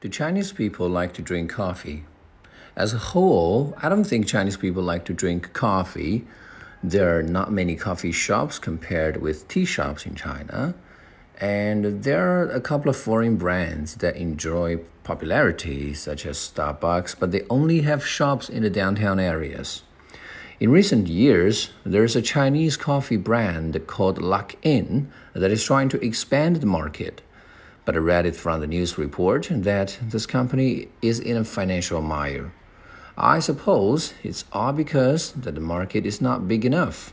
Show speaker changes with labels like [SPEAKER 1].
[SPEAKER 1] Do Chinese people like to drink coffee? As a whole, I don't think Chinese people like to drink coffee. There are not many coffee shops compared with tea shops in China. And there are a couple of foreign brands that enjoy popularity, such as Starbucks, but they only have shops in the downtown areas. In recent years, there's a Chinese coffee brand called Luckin that is trying to expand the market but I read it from the news report that this company is in a financial mire. I suppose it's all because that the market is not big enough.